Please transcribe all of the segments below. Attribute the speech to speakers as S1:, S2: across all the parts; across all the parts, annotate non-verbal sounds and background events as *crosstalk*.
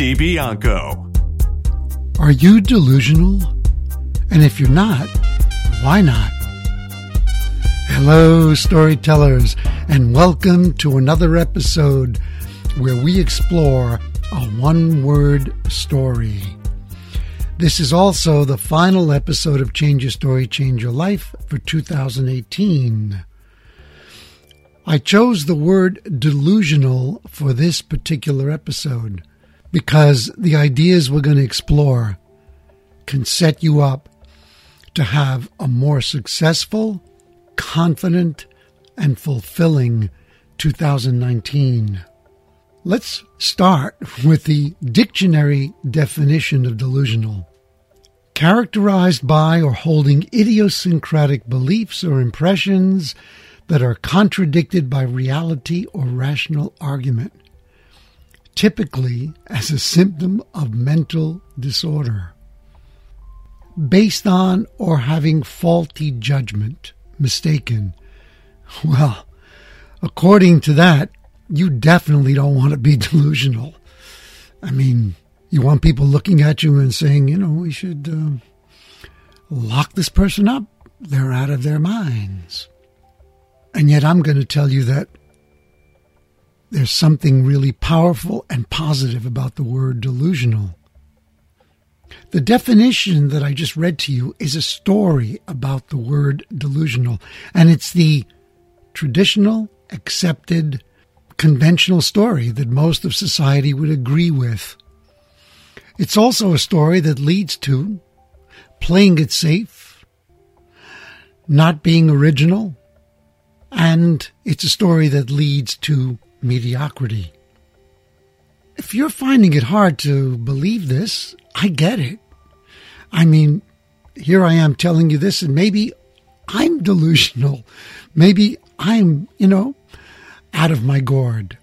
S1: DiBianco.
S2: Are you delusional? And if you're not, why not? Hello, storytellers, and welcome to another episode where we explore a one word story. This is also the final episode of Change Your Story, Change Your Life for 2018. I chose the word delusional for this particular episode because the ideas we're going to explore can set you up to have a more successful, confident, and fulfilling 2019. Let's start *laughs* with the dictionary definition of delusional. Characterized by or holding idiosyncratic beliefs or impressions that are contradicted by reality or rational argument typically as a symptom of mental disorder. Based on or having faulty judgment, mistaken. Well, according to that, you definitely don't want to be *laughs* delusional. I mean, you want people looking at you and saying, you know, we should uh, lock this person up. They're out of their minds. And yet, I'm going to tell you that there's something really powerful and positive about the word delusional. The definition that I just read to you is a story about the word delusional, and it's the traditional, accepted, conventional story that most of society would agree with. It's also a story that leads to playing it safe, not being original, and it's a story that leads to mediocrity. If you're finding it hard to believe this, I get it. I mean, here I am telling you this, and maybe I'm delusional. Maybe I'm, you know, out of my gourd.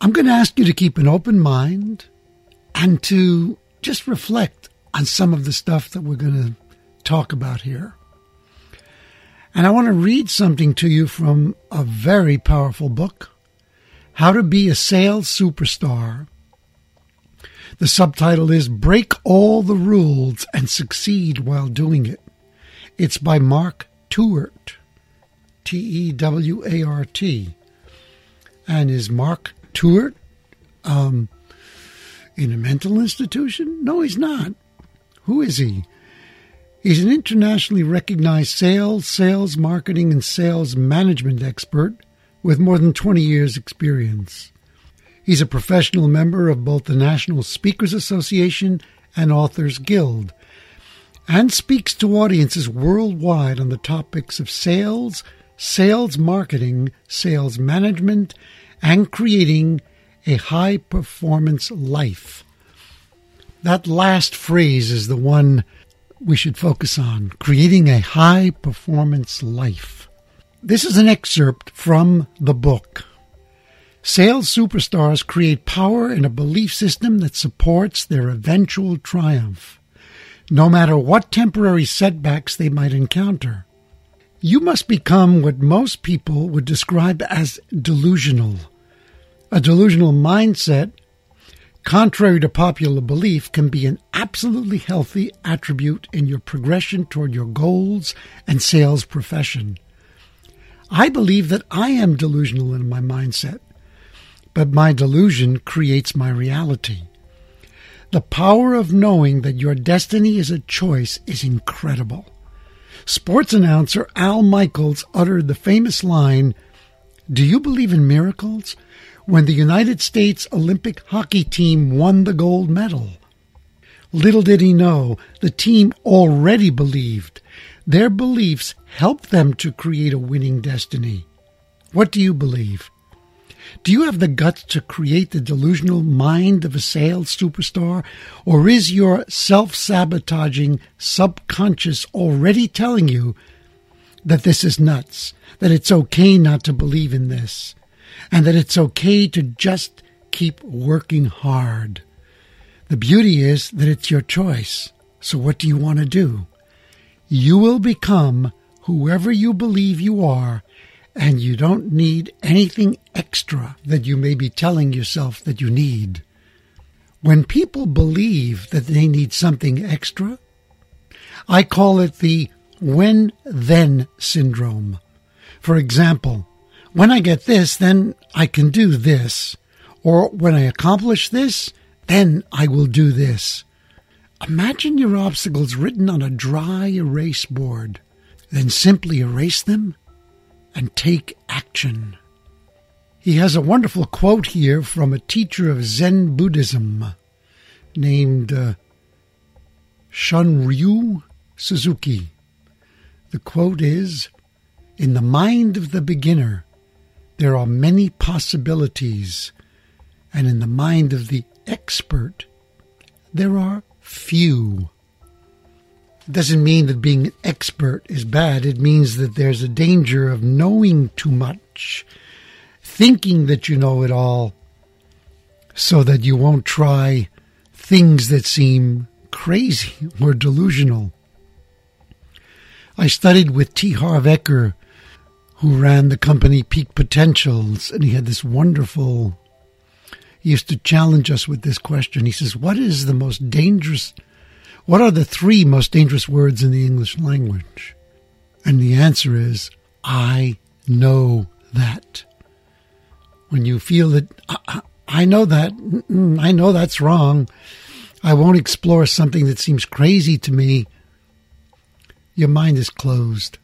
S2: I'm going to ask you to keep an open mind and to just reflect on some of the stuff that we're going to talk about here. And I want to read something to you from a very powerful book how to Be a Sales Superstar. The subtitle is Break All the Rules and Succeed While Doing It. It's by Mark Tewart, T E W A R T. And is Mark Tewart um, in a mental institution? No, he's not. Who is he? He's an internationally recognized sales, sales marketing, and sales management expert with more than 20 years' experience. He's a professional member of both the National Speakers Association and Authors Guild, and speaks to audiences worldwide on the topics of sales, sales marketing, sales management, and creating a high performance life. That last phrase is the one we should focus on creating a high performance life. This is an excerpt from the book. Sales superstars create power in a belief system that supports their eventual triumph, no matter what temporary setbacks they might encounter. You must become what most people would describe as delusional. A delusional mindset, contrary to popular belief, can be an absolutely healthy attribute in your progression toward your goals and sales profession. I believe that I am delusional in my mindset, but my delusion creates my reality. The power of knowing that your destiny is a choice is incredible. Sports announcer Al Michaels uttered the famous line, Do you believe in miracles? when the United States Olympic hockey team won the gold medal. Little did he know, the team already believed their beliefs help them to create a winning destiny. What do you believe? Do you have the guts to create the delusional mind of a sales superstar? Or is your self sabotaging subconscious already telling you that this is nuts, that it's okay not to believe in this, and that it's okay to just keep working hard? The beauty is that it's your choice. So what do you want to do? You will become whoever you believe you are and you don't need anything extra that you may be telling yourself that you need. When people believe that they need something extra, I call it the when then syndrome. For example, when I get this, then I can do this. Or when I accomplish this, then I will do this. Imagine your obstacles written on a dry erase board. Then simply erase them and take action. He has a wonderful quote here from a teacher of Zen Buddhism named uh, Shunryu Suzuki. The quote is In the mind of the beginner, there are many possibilities, and in the mind of the expert, there are few It doesn't mean that being an expert is bad. It means that there's a danger of knowing too much, thinking that you know it all, so that you won't try things that seem crazy or delusional. I studied with T. Harv who ran the company Peak Potentials, and he had this wonderful. He used to challenge us with this question. He says, What is the most dangerous what are the three most dangerous words in the English language? And the answer is, I know that. When you feel that, I, I know that, I know that's wrong, I won't explore something that seems crazy to me, your mind is closed.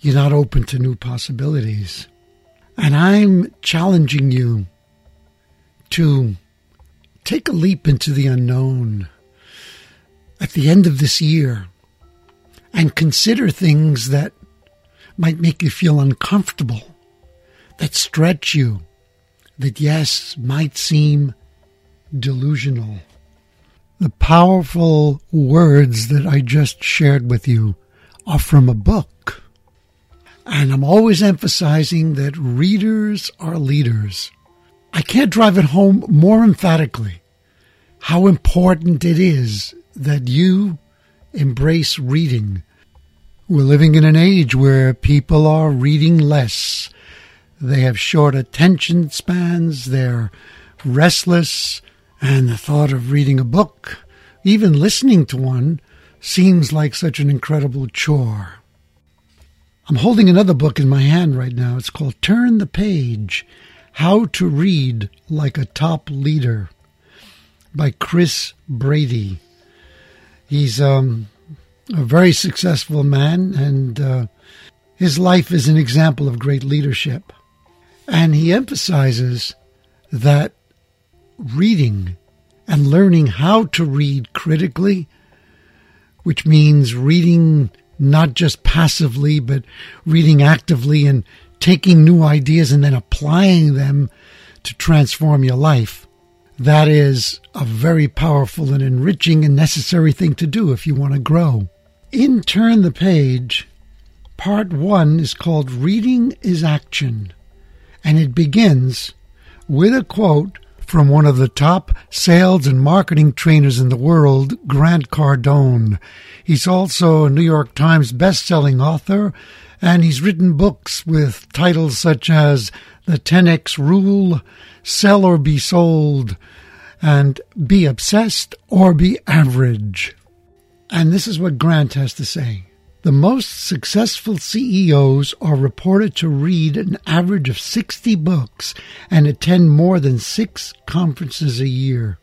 S2: You're not open to new possibilities. And I'm challenging you to take a leap into the unknown at the end of this year and consider things that might make you feel uncomfortable, that stretch you, that yes, might seem delusional. The powerful words that I just shared with you are from a book. And I'm always emphasizing that readers are leaders. I can't drive it home more emphatically how important it is that you embrace reading. We're living in an age where people are reading less. They have short attention spans, they're restless, and the thought of reading a book, even listening to one, seems like such an incredible chore. I'm holding another book in my hand right now. It's called Turn the Page How to Read Like a Top Leader by Chris Brady. He's um, a very successful man, and uh, his life is an example of great leadership. And he emphasizes that reading and learning how to read critically, which means reading not just passively, but reading actively and taking new ideas and then applying them to transform your life that is a very powerful and enriching and necessary thing to do if you want to grow. In Turn the Page, part one is called Reading is Action, and it begins with a quote from one of the top sales and marketing trainers in the world, Grant Cardone. He's also a New York Times best-selling author, and he's written books with titles such as The 10X Rule, Sell or Be Sold, and Be Obsessed or Be Average. And this is what Grant has to say. The most successful CEOs are reported to read an average of 60 books and attend more than six conferences a year.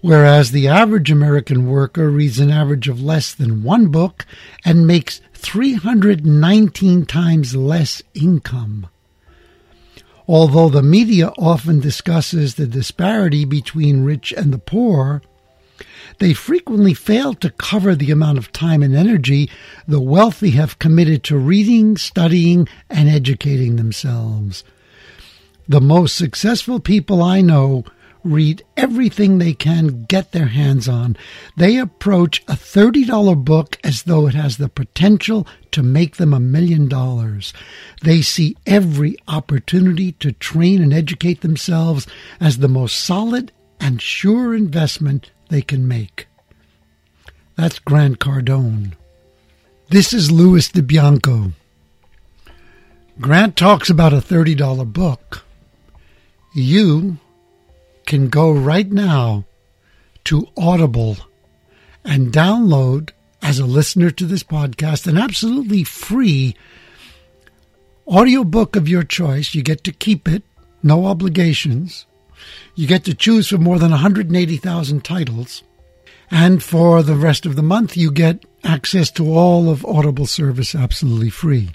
S2: Whereas the average American worker reads an average of less than one book and makes 319 times less income. Although the media often discusses the disparity between rich and the poor, they frequently fail to cover the amount of time and energy the wealthy have committed to reading, studying, and educating themselves. The most successful people I know read everything they can get their hands on. They approach a $30 book as though it has the potential to make them a million dollars. They see every opportunity to train and educate themselves as the most solid and sure investment they can make. That's Grant Cardone. This is Louis DiBianco. Grant talks about a $30 book. You can go right now to Audible and download as a listener to this podcast an absolutely free audiobook of your choice. You get to keep it, no obligations. You get to choose from more than 180,000 titles. And for the rest of the month, you get access to all of Audible service absolutely free.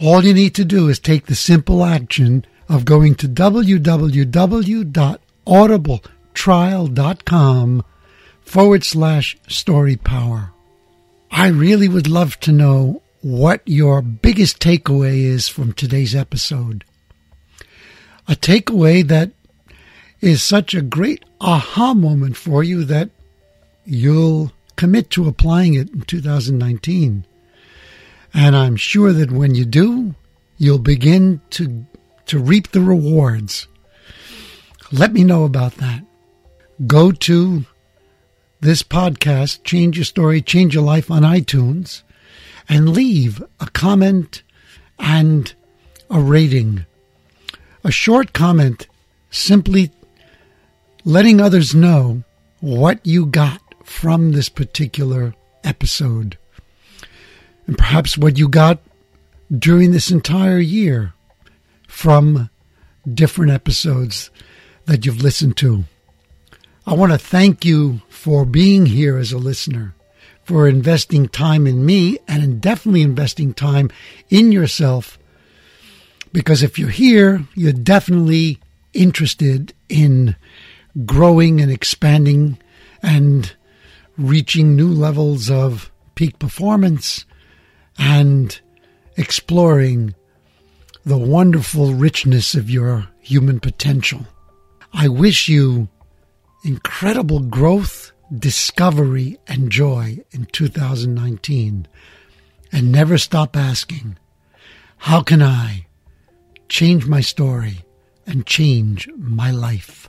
S2: All you need to do is take the simple action of going to www.audibletrial.com forward slash story power. I really would love to know what your biggest takeaway is from today's episode. A takeaway that is such a great aha moment for you that you'll commit to applying it in 2019. And I'm sure that when you do, you'll begin to, to reap the rewards. Let me know about that. Go to this podcast, Change Your Story, Change Your Life on iTunes, and leave a comment and a rating. A short comment simply letting others know what you got from this particular episode. And perhaps what you got during this entire year from different episodes that you've listened to. I want to thank you for being here as a listener, for investing time in me and definitely investing time in yourself. Because if you're here, you're definitely interested in growing and expanding and reaching new levels of peak performance and exploring the wonderful richness of your human potential. I wish you incredible growth, discovery, and joy in 2019. And never stop asking, how can I change my story and change my life?